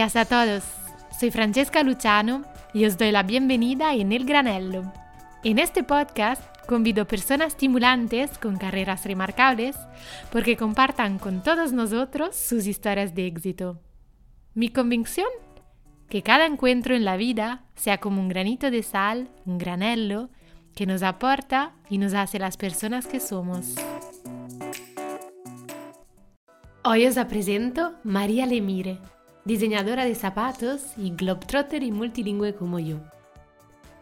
Días a todos. Soy Francesca Luciano y os doy la bienvenida en El Granello. En este podcast convido personas estimulantes con carreras remarcables porque compartan con todos nosotros sus historias de éxito. Mi convicción que cada encuentro en la vida sea como un granito de sal, un granello, que nos aporta y nos hace las personas que somos. Hoy os presento María Lemire, diseñadora de zapatos y globetrotter y multilingüe como yo.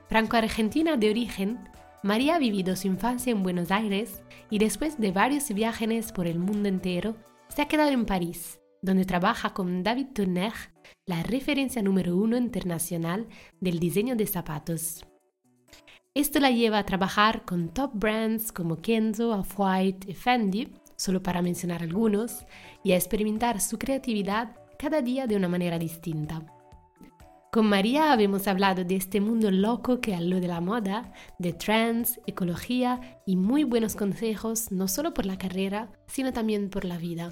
Franco-argentina de origen, María ha vivido su infancia en Buenos Aires y después de varios viajes por el mundo entero, se ha quedado en París, donde trabaja con David Tourner, la referencia número uno internacional del diseño de zapatos. Esto la lleva a trabajar con top brands como Kenzo, Off-White y Fendi, solo para mencionar algunos, y a experimentar su creatividad cada día de una manera distinta. Con María habíamos hablado de este mundo loco que lo de la moda, de trends, ecología y muy buenos consejos no solo por la carrera, sino también por la vida.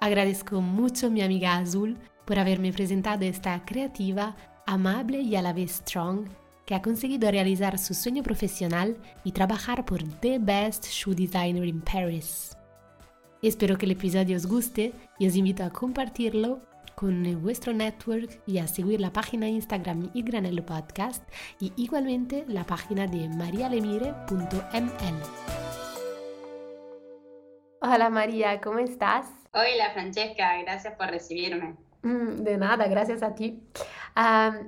Agradezco mucho a mi amiga Azul por haberme presentado esta creativa, amable y a la vez strong, que ha conseguido realizar su sueño profesional y trabajar por The Best Shoe Designer in Paris. Espero que el episodio os guste y os invito a compartirlo con vuestro network y a seguir la página de Instagram y Granello Podcast y igualmente la página de marialemire.ml. Hola María, ¿cómo estás? Hola Francesca, gracias por recibirme. Mm, de nada, gracias a ti.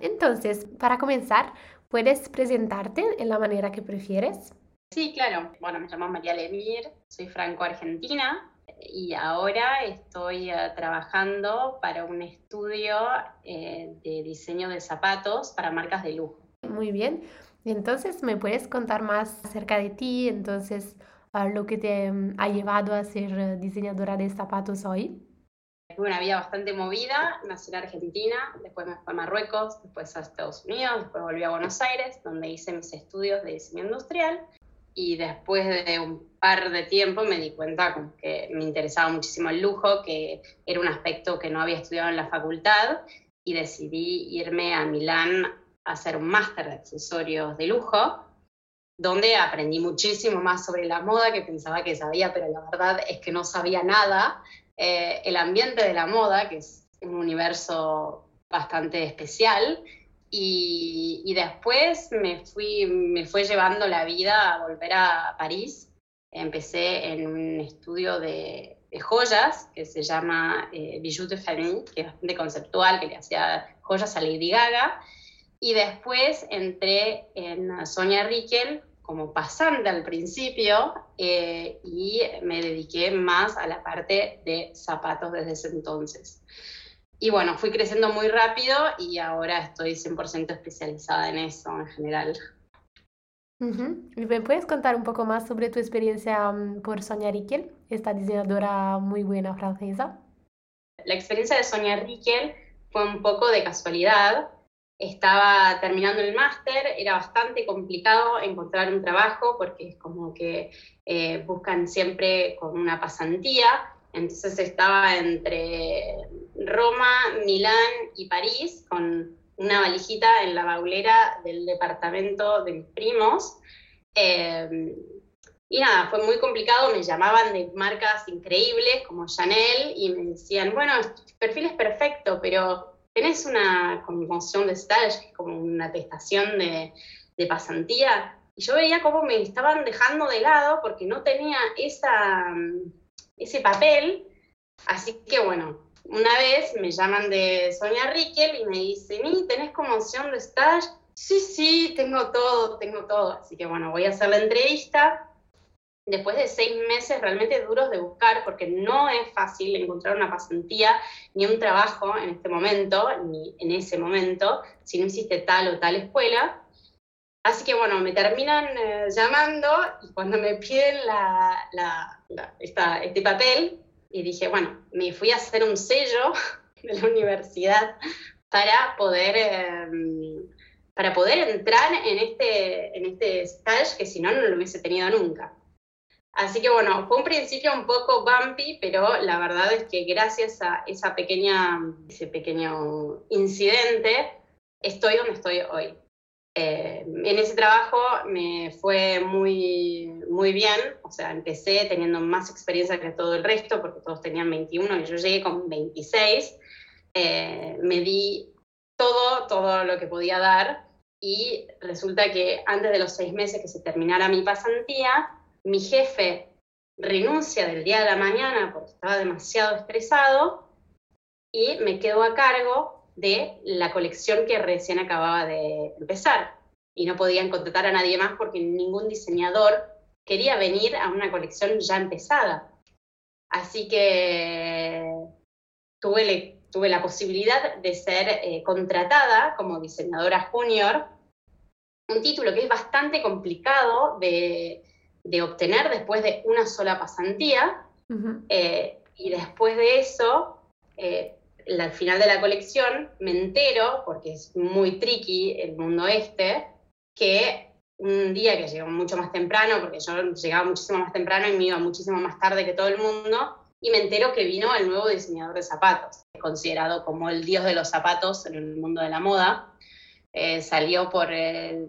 entonces, para comenzar, ¿puedes presentarte en la manera que prefieres? Sí, claro. Bueno, me llamo María Lemire, soy franco-argentina, y ahora estoy eh, trabajando para un estudio eh, de diseño de zapatos para marcas de lujo. Muy bien. Entonces, ¿me puedes contar más acerca de ti? Entonces, lo que te mm, ha llevado a ser eh, diseñadora de zapatos hoy. Tuve una vida bastante movida, nací en Argentina, después me fui a Marruecos, después a Estados Unidos, después volví a Buenos Aires, donde hice mis estudios de diseño industrial y después de un par de tiempo me di cuenta que me interesaba muchísimo el lujo, que era un aspecto que no había estudiado en la facultad y decidí irme a Milán a hacer un máster de accesorios de lujo, donde aprendí muchísimo más sobre la moda que pensaba que sabía, pero la verdad es que no sabía nada. Eh, el ambiente de la moda, que es un universo bastante especial, y, después me, fui, me fue llevando la vida a volver a París. Empecé en un estudio de, joyas que se llama eh, Bijoux de Famille, que es bastante conceptual, que le hacía joyas a Lady Gaga. Y después entré en Sonia Riquel como pasante al principio eh, y me dediqué más a la parte de zapatos desde ese entonces. Y bueno, fui creciendo muy rápido y ahora estoy 100% especializada en eso en general. ¿Me puedes contar un poco más sobre tu experiencia mm, por Sonia Riquel, esta diseñadora muy buena francesa? La experiencia de Sonia Riquel fue un poco de casualidad. Estaba terminando el máster, era bastante complicado encontrar un trabajo porque es como que eh, buscan siempre con una pasantía entonces estaba entre Roma, Milán y París con una valijita en la baulera del departamento de mis primos. Em, y nada, fue muy complicado, me llamaban de marcas increíbles como Chanel y me decían, bueno, tu perfil es perfecto, pero tenés una conmoción de stage, como una atestación de, de pasantía. Y yo veía cómo me estaban dejando de lado porque no tenía esa ese papel. Así que bueno, una vez me llaman de Sonia Riquel y me dicen, ¿y tenés como opción de stage? Sí, sí, tengo todo, tengo todo. Así que bueno, voy a hacer la entrevista. Después de seis meses realmente duros de buscar, porque no es fácil encontrar una pasantía ni un trabajo en este momento, ni en ese momento, si no hiciste tal o tal escuela. Así que bueno, me terminan eh, llamando y cuando me piden este papel, y dije, bueno, me fui a hacer un sello de la universidad para poder, em, para poder entrar en este, en este stage que si no, no lo hubiese tenido nunca. Así que bueno, fue un principio un poco bumpy, pero la verdad es que gracias a esa pequeña, ese pequeño incidente, estoy donde estoy hoy. Eh, en ese trabajo me fue muy, muy bien, o sea, empecé teniendo más experiencia que todo el resto, porque todos tenían 21 y yo llegué con 26. Eh, me di todo, todo lo que podía dar y resulta que antes de los seis meses que se terminara mi pasantía, mi jefe renuncia del día de la mañana porque estaba demasiado estresado y me quedo a cargo de la colección que recién acababa de empezar. Y no podían contratar a nadie más porque ningún diseñador quería venir a una colección ya empezada. Así que tuve, tuve la posibilidad de ser eh, contratada como diseñadora junior, un título que es bastante complicado de, obtener después de una sola pasantía. Eh, y después de eso, eh, al final de la colección me entero, porque es muy tricky el mundo este, que un día que llegó mucho más temprano, porque yo llegaba muchísimo más temprano y me iba muchísimo más tarde que todo el mundo, y me entero que vino el nuevo diseñador de zapatos, considerado como el dios de los zapatos en el mundo de la moda. Eh, salió por el,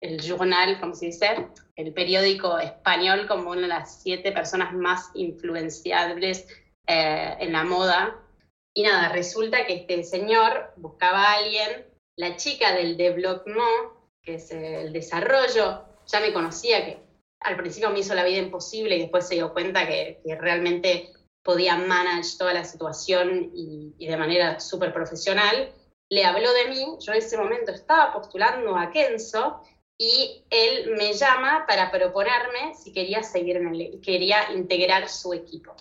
el journal, ¿cómo se dice? El periódico español como una de las siete personas más influenciables eh, en la moda y nada, resulta que este señor buscaba a alguien, la chica del développement, que es el desarrollo, ya me conocía, que al principio me hizo la vida imposible y después se dio cuenta que, realmente podía manage toda la situación y, y de manera súper profesional. Le habló de mí, yo en ese momento estaba postulando a Kenzo y él me llama para proponerme si quería seguir en el, quería integrar su equipo.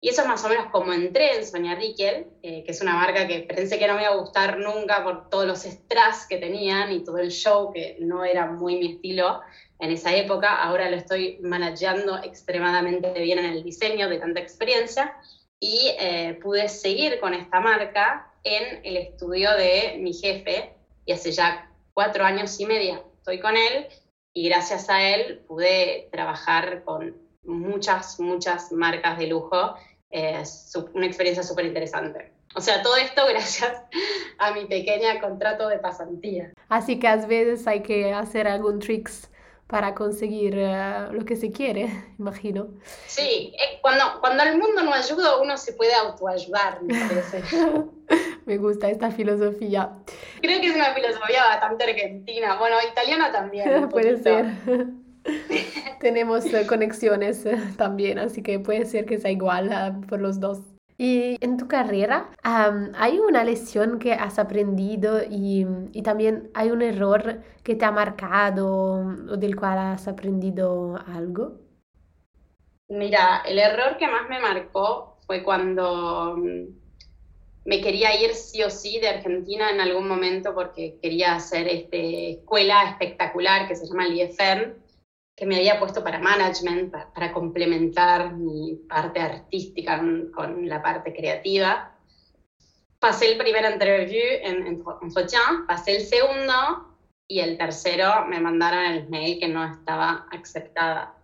Y eso es más o menos como entré en Sonia Rickel, eh, que es una marca que pensé que no me iba a gustar nunca por todos los strass que tenían y todo el show que no era muy mi estilo en esa época. Ahora lo estoy manejando extremadamente bien en el diseño de tanta experiencia y eh, pude seguir con esta marca en el estudio de mi jefe y hace ya cuatro años y media estoy con él y gracias a él pude trabajar con muchas, muchas marcas de lujo es una experiencia súper interesante. O sea, todo esto gracias a mi pequeña contrato de pasantía. Así que a veces hay que hacer algún tricks para conseguir eh, lo que se quiere, imagino. Sí, eh, cuando, cuando el mundo no ayuda, uno se puede autoayudar, me parece. me gusta esta filosofía. Creo que es una filosofía bastante argentina, bueno, italiana también. puede ser. Tenemos eh, conexiones eh, también, así que puede ser que sea igual ah, por los dos. Y en tu carrera, ¿hay una lección que has aprendido y, y, también hay un error que te ha marcado o del cual has aprendido algo? Mira, el error que más me marcó fue cuando mm, me quería ir sí o sí de Argentina en algún momento porque quería hacer este escuela espectacular que se llama el IEFEM que me había puesto para management, para, complementar mi parte artística con, la parte creativa. Pasé el primer interview en, en entretien, pasé el segundo y el tercero me mandaron el mail que no estaba aceptada.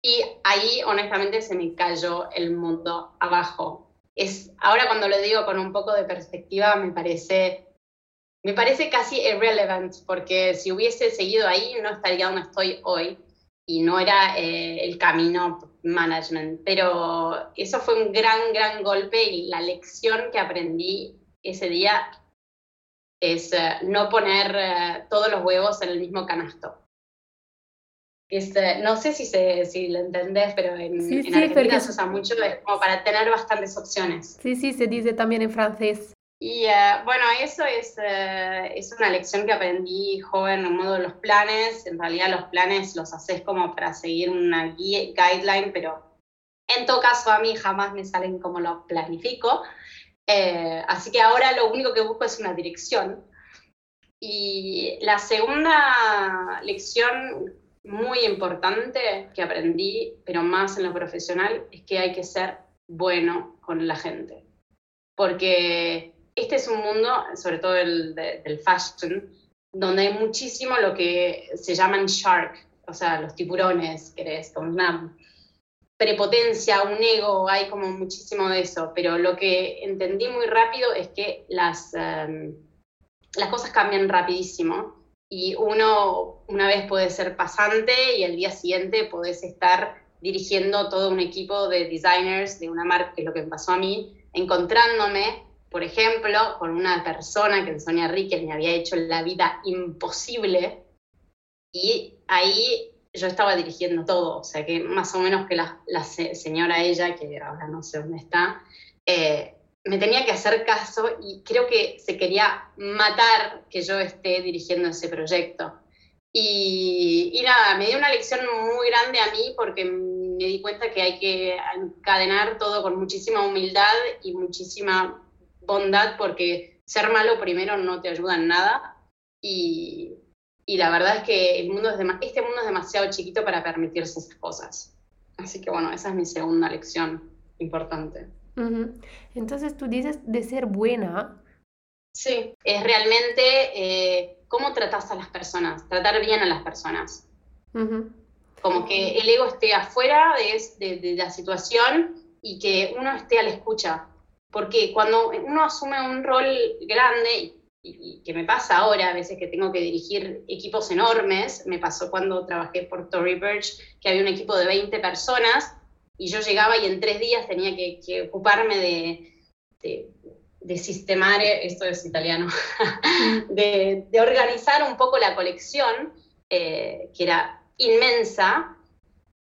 Y ahí honestamente se me cayó el mundo abajo. Es, ahora cuando lo digo con un poco de perspectiva me parece me parece casi irrelevant, porque si hubiese seguido ahí no estaría donde estoy hoy y no era eh, el camino management. Pero eso fue un gran, gran golpe y la lección que aprendí ese día es eh, no poner eh, todos los huevos en el mismo canasto. Es, no sé si, se, si lo entendés, pero en, en Argentina se usa mucho, es como para tener bastantes opciones. Sí, sí, se dice también en francés. Y eh, bueno, eso es, eh, es, una lección que aprendí joven en modo de los planes. En realidad los planes los haces como para seguir una guideline, pero en todo caso a mí jamás me salen como lo planifico. Eh, así que ahora lo único que busco es una dirección. Y la segunda lección muy importante que aprendí, pero más en lo profesional, es que hay que ser bueno con la gente. Porque este es un mundo, sobre todo el del fashion, donde hay muchísimo lo que se llaman shark, o sea, los tiburones, querés, con una prepotencia, un ego, hay como muchísimo de eso, pero lo que entendí muy rápido es que las, em, las cosas cambian rapidísimo y uno una vez puede ser pasante y el día siguiente podés estar dirigiendo todo un equipo de designers de una marca, que es lo que me pasó a mí, encontrándome, por ejemplo, con una persona que en Sonia Rique me había hecho la vida imposible y ahí yo estaba dirigiendo todo, o sea que más o menos que la, señora ella, que ahora no sé dónde está, eh, me tenía que hacer caso y creo que se quería matar que yo esté dirigiendo ese proyecto. Y, y, nada, me dio una lección muy grande a mí porque me di cuenta que hay que encadenar todo con muchísima humildad y muchísima bondad porque ser malo primero no te ayuda en nada y, y la verdad es que el mundo es este mundo es demasiado chiquito para permitirse esas cosas. Así que bueno, esa es mi segunda lección importante. Entonces tú dices de ser buena. Sí, es realmente eh, cómo tratas a las personas, tratar bien a las personas. Como que el ego esté afuera de, de, la situación y que uno esté a la escucha. Porque cuando uno asume un rol grande, y, que me pasa ahora, a veces que tengo que dirigir equipos enormes, me pasó cuando trabajé por Tory Burch, que había un equipo de 20 personas, y yo llegaba y en tres días tenía que, ocuparme de, sistemar, esto es italiano, de, de, organizar un poco la colección, eh, que era inmensa,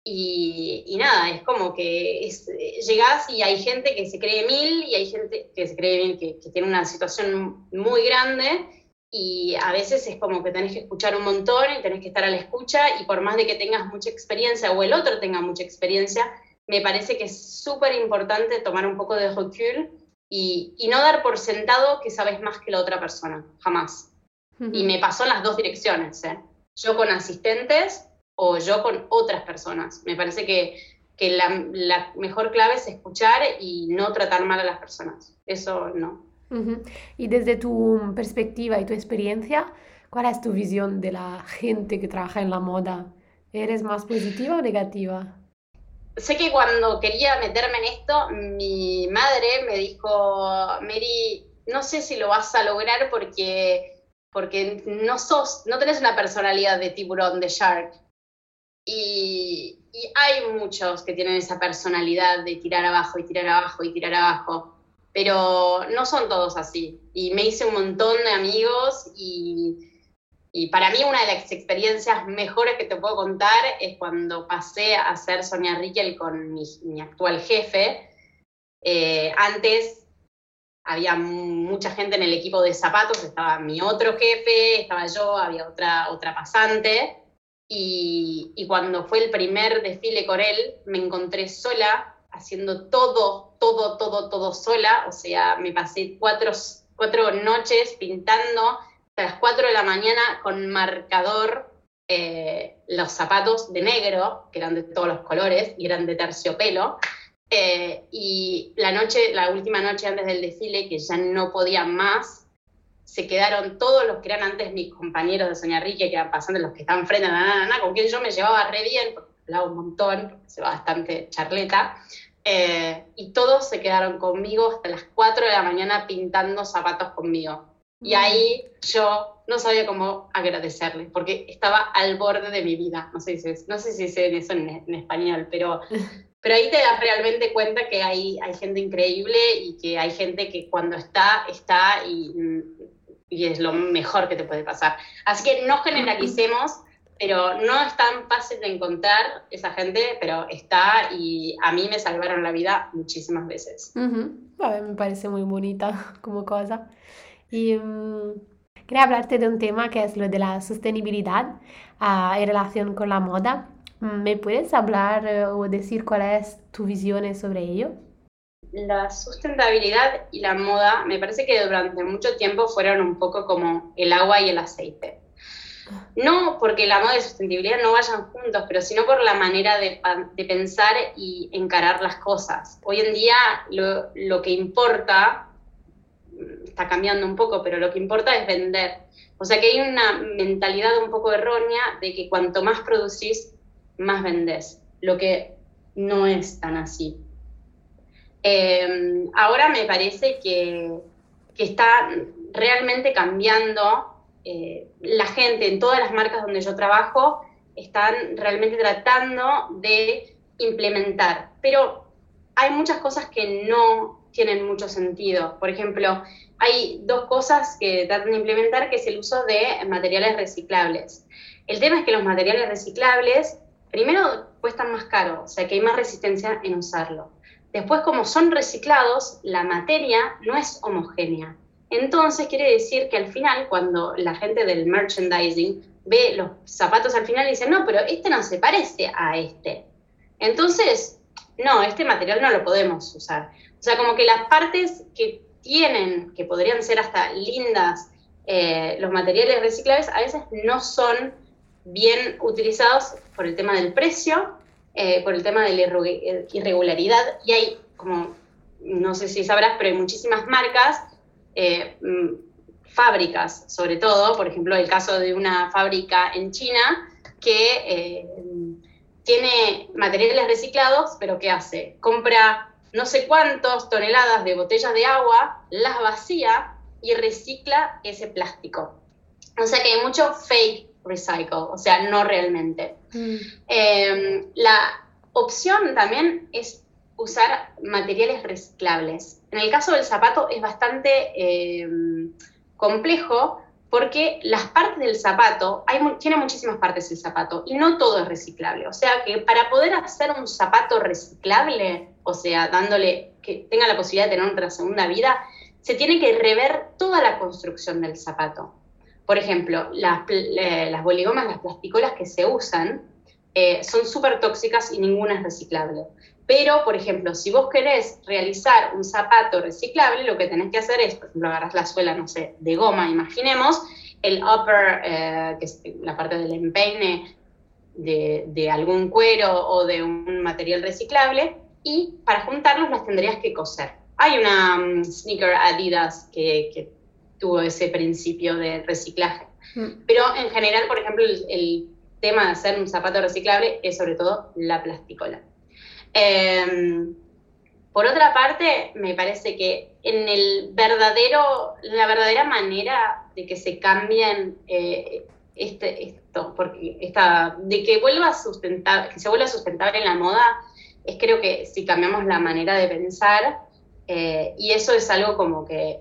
y, nada, es como que es, llegás y hay gente que se cree mil y hay gente que se cree mil, que, que, tiene una situación muy grande y a veces es como que tenés que escuchar un montón y tenés que estar a la escucha y por más de que tengas mucha experiencia o el otro tenga mucha experiencia, me parece que es súper importante tomar un poco de recul y, y, no dar por sentado que sabes más que la otra persona, jamás. Y me pasó en las dos direcciones, ¿eh? yo con asistentes o yo con otras personas. Me parece que, que la, mejor clave es escuchar y no tratar mal a las personas. Eso no. Y desde tu perspectiva y tu experiencia, ¿cuál es tu visión de la gente que trabaja en la moda? ¿Eres más positiva o negativa? Sé que cuando quería meterme en esto, mi madre me dijo, Mary, no sé si lo vas a lograr porque, porque no sos, no tenés una personalidad de tiburón, de shark. Y, hay muchos que tienen esa personalidad de tirar abajo y tirar abajo y tirar abajo, pero no son todos así. Y me hice un montón de amigos y, para mí una de las experiencias mejores que te puedo contar es cuando pasé a ser Sonia Riquel con mi, actual jefe. Eh, antes había mucha gente en el equipo de zapatos, estaba mi otro jefe, estaba yo, había otra, otra pasante. Y, cuando fue el primer desfile con él, me encontré sola, haciendo todo, todo, todo, todo sola. O sea, me pasé cuatro, cuatro noches pintando hasta las cuatro de la mañana con marcador eh, los zapatos de negro, que eran de todos los colores y eran de terciopelo. Eh, y la noche, la última noche antes del desfile, que ya no podía más, se quedaron todos los que eran antes mis compañeros de Soña Rique, que eran pasando los que estaban frente a la con quien yo me llevaba re bien, porque hablaba un montón, porque se va bastante charleta, eh, y todos se quedaron conmigo hasta las 4 de la mañana pintando zapatos conmigo. Y ahí yo no sabía cómo agradecerle, porque estaba al borde de mi vida. No sé si, no sé si eso en, en español, pero, pero ahí te das realmente cuenta que hay, hay gente increíble y que hay gente que cuando está, está y mm, y es lo mejor que te puede pasar. Así que no generalicemos, pero no es tan fácil de encontrar esa gente, pero está y a mí me salvaron la vida muchísimas veces. me parece muy bonita como cosa. Y um, quería hablarte de un tema que es lo de la sostenibilidad uh, en relación con la moda. ¿Me puedes hablar uh, o decir cuál es tu visión sobre ello? La sustentabilidad y la moda me parece que durante mucho tiempo fueron un poco como el agua y el aceite. No porque la moda y sustentabilidad no vayan juntos, pero sino por la manera de, pensar y encarar las cosas. Hoy en día lo, que importa, está cambiando un poco, pero lo que importa es vender. O sea que hay una mentalidad un poco errónea de que cuanto más producís, más vendés, lo que no es tan así. Em, ahora me parece que, está realmente cambiando. Eh, la gente en todas las marcas donde yo trabajo están realmente tratando de implementar, pero hay muchas cosas que no tienen mucho sentido. Por ejemplo, hay dos cosas que tratan de implementar, que es el uso de materiales reciclables. El tema es que los materiales reciclables, primero, cuestan más caro, o sea que hay más resistencia en usarlo. Después, como son reciclados, la materia no es homogénea. Entonces, quiere decir que al final, cuando la gente del merchandising ve los zapatos al final, dice, no, pero este no se parece a este. Entonces, no, este material no lo podemos usar. O sea, como que las partes que tienen, que podrían ser hasta lindas, eh, los materiales reciclables, a veces no son bien utilizados por el tema del precio, eh, por el tema de la irregularidad, y hay como, no sé si sabrás, pero hay muchísimas marcas, eh, mm, fábricas sobre todo, por ejemplo, el caso de una fábrica en China que tiene materiales reciclados, pero ¿qué hace? Compra no sé cuántas toneladas de botellas de agua, las vacía y recicla ese plástico. O sea que hay mucho fake recycle, o sea, no realmente. Mm. Em, la opción también es usar materiales reciclables. En el caso del zapato es bastante em, complejo porque las partes del zapato, hay, tiene muchísimas partes el zapato y no todo es reciclable. O sea que para poder hacer un zapato reciclable, o sea, dándole que tenga la posibilidad de tener otra segunda vida, se tiene que rever toda la construcción del zapato. Por ejemplo, las, las boligomas, las plasticolas que se usan, eh, son súper tóxicas y ninguna es reciclable. Pero, por ejemplo, si vos querés realizar un zapato reciclable, lo que tenés que hacer es, por ejemplo, agarras la suela, no sé, de goma, imaginemos, el upper, eh, que es la parte del empeine de, algún cuero o de un material reciclable, y para juntarlos las tendrías que coser. Hay una mm, sneaker Adidas que, tuvo ese principio de reciclaje. Mm. Pero en general, por ejemplo, el tema de hacer un zapato reciclable es sobre todo la plasticola. Em, por otra parte, me parece que en el verdadero, la verdadera manera de que se cambien eh, este, esto, porque esta, de que vuelva sustentable, que se vuelva sustentable en la moda, es creo que si cambiamos la manera de pensar, eh, y eso es algo como que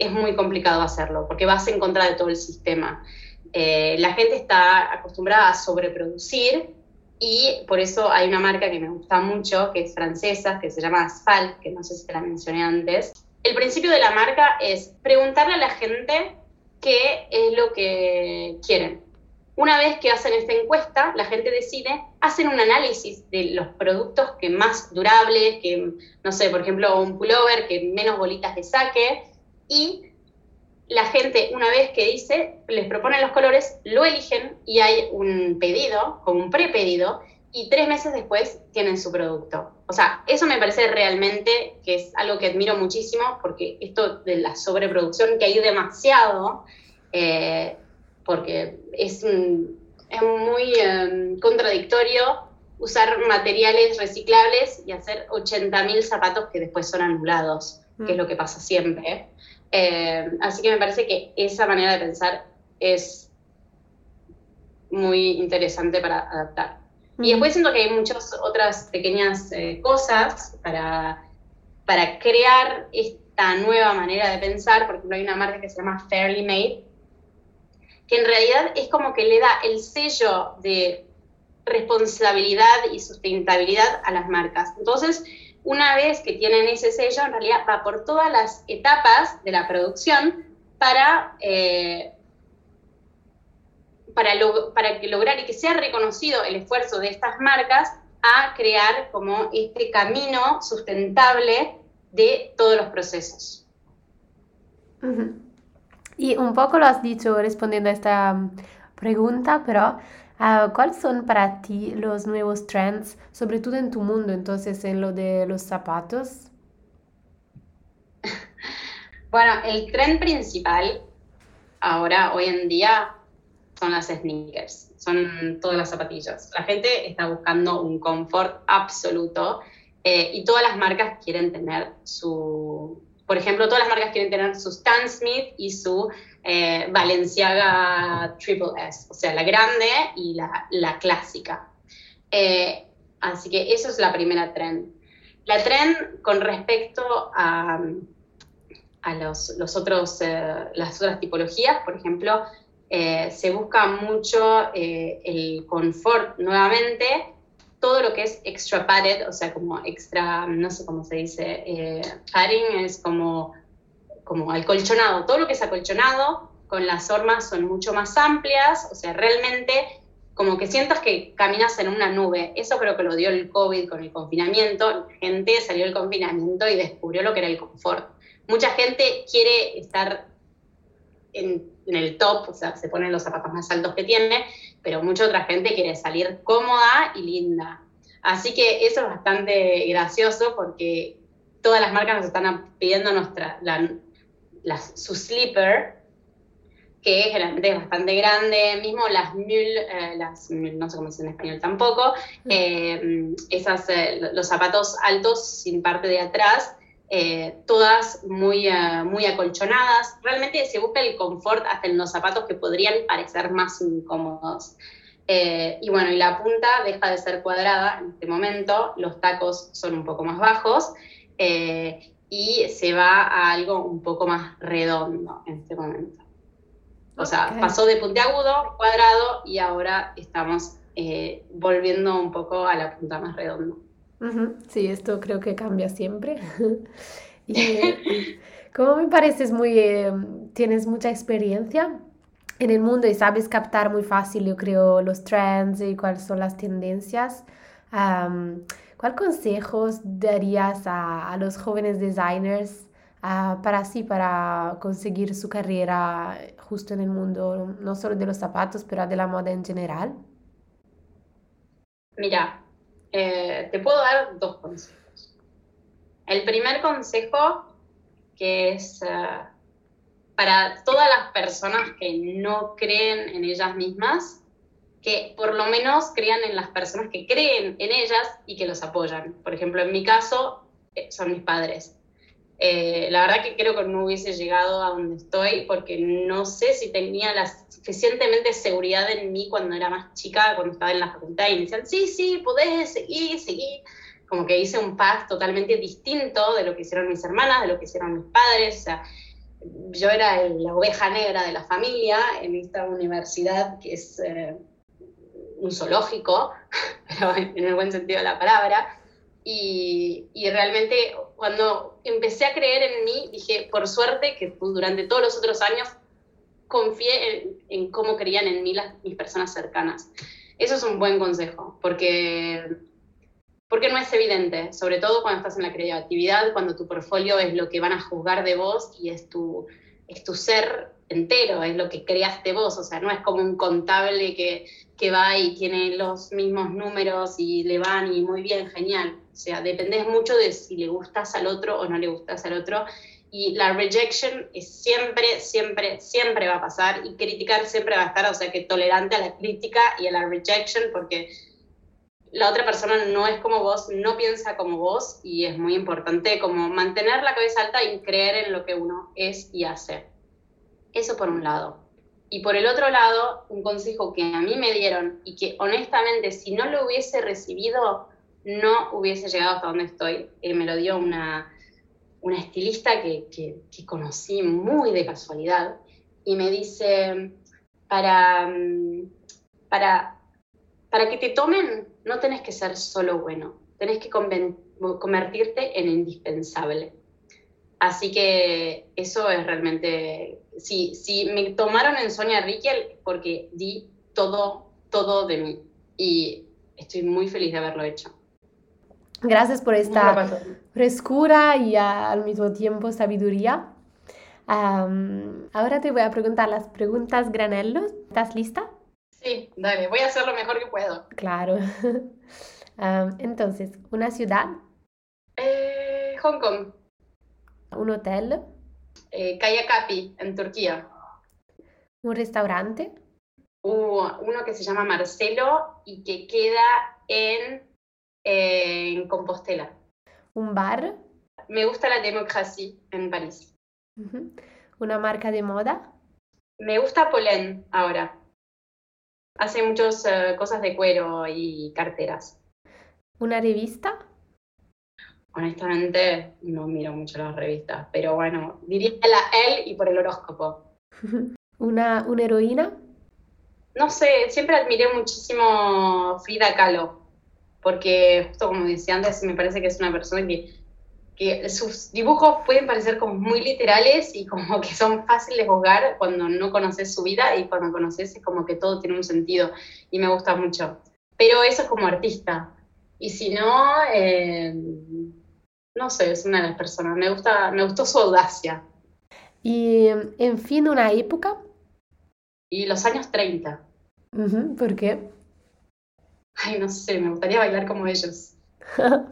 es muy complicado hacerlo, porque vas en contra de todo el sistema. Eh, la gente está acostumbrada a sobreproducir y por eso hay una marca que me gusta mucho, que es francesa, que se llama Asphalt, que no sé si te la mencioné antes. El principio de la marca es preguntarle a la gente qué es lo que quieren. Una vez que hacen esta encuesta, la gente decide, hacen un análisis de los productos que más durables, que, no sé, por ejemplo, un pullover que menos bolitas de saque, y la gente, una vez que dice, les proponen los colores, lo eligen y hay un pedido, como un prepedido, y tres meses después tienen su producto. O sea, eso me parece realmente que es algo que admiro muchísimo, porque esto de la sobreproducción, que hay demasiado, eh, porque es, es muy em, contradictorio usar materiales reciclables y hacer 80.000 zapatos que después son anulados, que es mm. lo que pasa siempre. Eh, así que me parece que esa manera de pensar es muy interesante para adaptar. Y después siento que hay muchas otras pequeñas eh, cosas para, para crear esta nueva manera de pensar. Por ejemplo, hay una marca que se llama Fairly Made, que en realidad es como que le da el sello de responsabilidad y sustentabilidad a las marcas. Entonces, una vez que tienen ese sello, en realidad va por todas las etapas de la producción para, eh, para, para que lograr y que sea reconocido el esfuerzo de estas marcas a crear como este camino sustentable de todos los procesos. Y un poco lo has dicho respondiendo a esta mm, pregunta, pero Ah, ¿Cuáles son para ti los nuevos trends, sobre todo en tu mundo, entonces en lo de los zapatos? Bueno, el tren principal ahora, hoy en día, son las sneakers, son todas las zapatillas. La gente está buscando un confort absoluto eh, y todas las marcas quieren tener su, por ejemplo, todas las marcas quieren tener su Stan Smith y su eh, Balenciaga Triple S, o sea, la grande y la, clásica. Eh, así que eso es la primera trend. La trend con respecto a, a los, los otros, las otras tipologías, por ejemplo, eh, se busca mucho eh, el confort nuevamente, todo lo que es extra padded, o sea, como extra, no sé cómo se dice, eh, padding es como, como acolchonado, todo lo que es acolchonado con las formas son mucho más amplias, o sea, realmente como que sientas que caminas en una nube. Eso creo que lo dio el COVID con el confinamiento. La gente salió del confinamiento y descubrió lo que era el confort. Mucha gente quiere estar en, el top, o sea, se ponen los zapatos más altos que tiene, pero mucha otra gente quiere salir cómoda y linda. Así que eso es bastante gracioso porque todas las marcas nos están pidiendo nuestra, la, su slipper, que generalmente es bastante grande, mismo las mule, eh, las no sé cómo se en español tampoco, eh, esas, eh, los zapatos altos sin parte de atrás, eh, todas muy, eh, muy acolchonadas. Realmente se busca el confort hasta en los zapatos que podrían parecer más incómodos. Eh, y bueno, y la punta deja de ser cuadrada en este momento, los tacos son un poco más bajos y se va a algo un poco más redondo en este momento. O sea, pasó de puntiagudo, cuadrado y ahora estamos volviendo un poco a la punta más redonda. Sí, esto creo que cambia siempre. y como me pareces muy, eh, tienes mucha experiencia en el mundo y sabes captar muy fácil, yo creo, los trends y cuáles son las tendencias. ¿Cuál consejos darías a, los jóvenes designers ah, para así, para conseguir su carrera justo en el mundo, no solo de los zapatos, pero de la moda en general? Mira, eh, te puedo dar dos consejos. El primer consejo, que es eh, para todas las personas que no creen en ellas mismas, que por lo menos crean en las personas que creen en ellas y que los apoyan. Por ejemplo, en mi caso, eh, son mis padres. La verdad que creo que no hubiese llegado a donde estoy porque no sé si tenía la suficientemente seguridad en mí cuando era más chica, cuando estaba en la facultad y me decían, sí, sí, podés seguir, seguir. Como que hice un path totalmente distinto de lo que hicieron mis hermanas, de lo que hicieron mis padres. O sea, yo era la oveja negra de la familia en esta universidad que es eh, un zoológico, pero en el buen sentido de la palabra. Y, y, realmente cuando empecé a creer en mí, dije, por suerte que durante todos los otros años confié en, cómo creían en mí las, mis personas cercanas. Eso es un buen consejo, porque, porque no es evidente, sobre todo cuando estás en la creatividad, cuando tu portfolio es lo que van a juzgar de vos y es tu, es tu ser entero, es lo que creaste vos, o sea, no es como un contable que, que va y tiene los mismos números y le van y muy bien, genial. Sea, dependés mucho de si le gustas al otro o no le gustas al otro y la rejection es siempre, siempre, siempre va a pasar y criticar siempre va a estar, o sea que tolerante a la crítica y a la rejection porque la otra persona no es como vos, no piensa como vos y es muy importante como mantener la cabeza alta y creer en lo que uno es y hace. Eso por un lado. Y por el otro lado, un consejo que a mí me dieron y que honestamente si no lo hubiese recibido, no hubiese llegado hasta donde estoy. Eh, me lo dio una, una estilista que, que, conocí muy de casualidad y me dice, para, mm, para, para que te tomen no tenés que ser solo bueno, tenés que convertirte en indispensable. Así que eso es realmente, si, si me tomaron en Sonia Riquel porque di todo, todo de mí y estoy muy feliz de haberlo hecho. Gracias por esta frescura y al mismo tiempo sabiduría. ahora te voy a preguntar las preguntas granelos. ¿Estás lista? Sí, dale, voy a hacer lo mejor que puedo. Claro. entonces, ¿una ciudad? Eh, Hong Kong. ¿Un hotel? Eh, Kaya Kapi, en Turquía. ¿Un restaurante? uno que se llama Marcelo y que queda en, eh, en Compostela. ¿Un bar? Me gusta la Democracia en París. ¿Una marca de moda? Me gusta Polen ahora. Hace muchas eh, cosas de cuero y carteras. ¿Una revista? Honestamente, no miro mucho las revistas, pero bueno, diría la él y por el horóscopo. ¿Una, ¿Una heroína? No sé, siempre admiré muchísimo Frida Kahlo, porque justo como decía antes, me parece que es una persona que, que sus dibujos pueden parecer como muy literales y como que son fáciles de juzgar cuando no conoces su vida y cuando conoces es como que todo tiene un sentido y me gusta mucho. Pero eso es como artista. Y si no, eh, no sé, es una de las personas. Me, gusta, me gustó su audacia. Y, en fin, una época y los años 30. ¿Por qué? Ay, no sé, me gustaría bailar como ellos.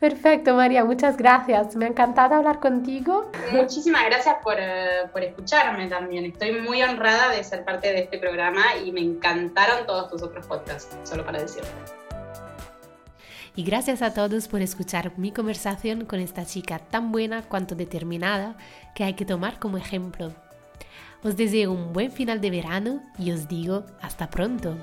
Perfecto, María, muchas gracias. Me ha encantado hablar contigo. Muchísimas gracias por, eh, por, escucharme también. Estoy muy honrada de ser parte de este programa y me encantaron todos tus otros podcasts, solo para decirte. Y gracias a todos por escuchar mi conversación con esta chica tan buena cuanto determinada que hay que tomar como ejemplo. Os deseo un buen final de verano y os digo hasta pronto.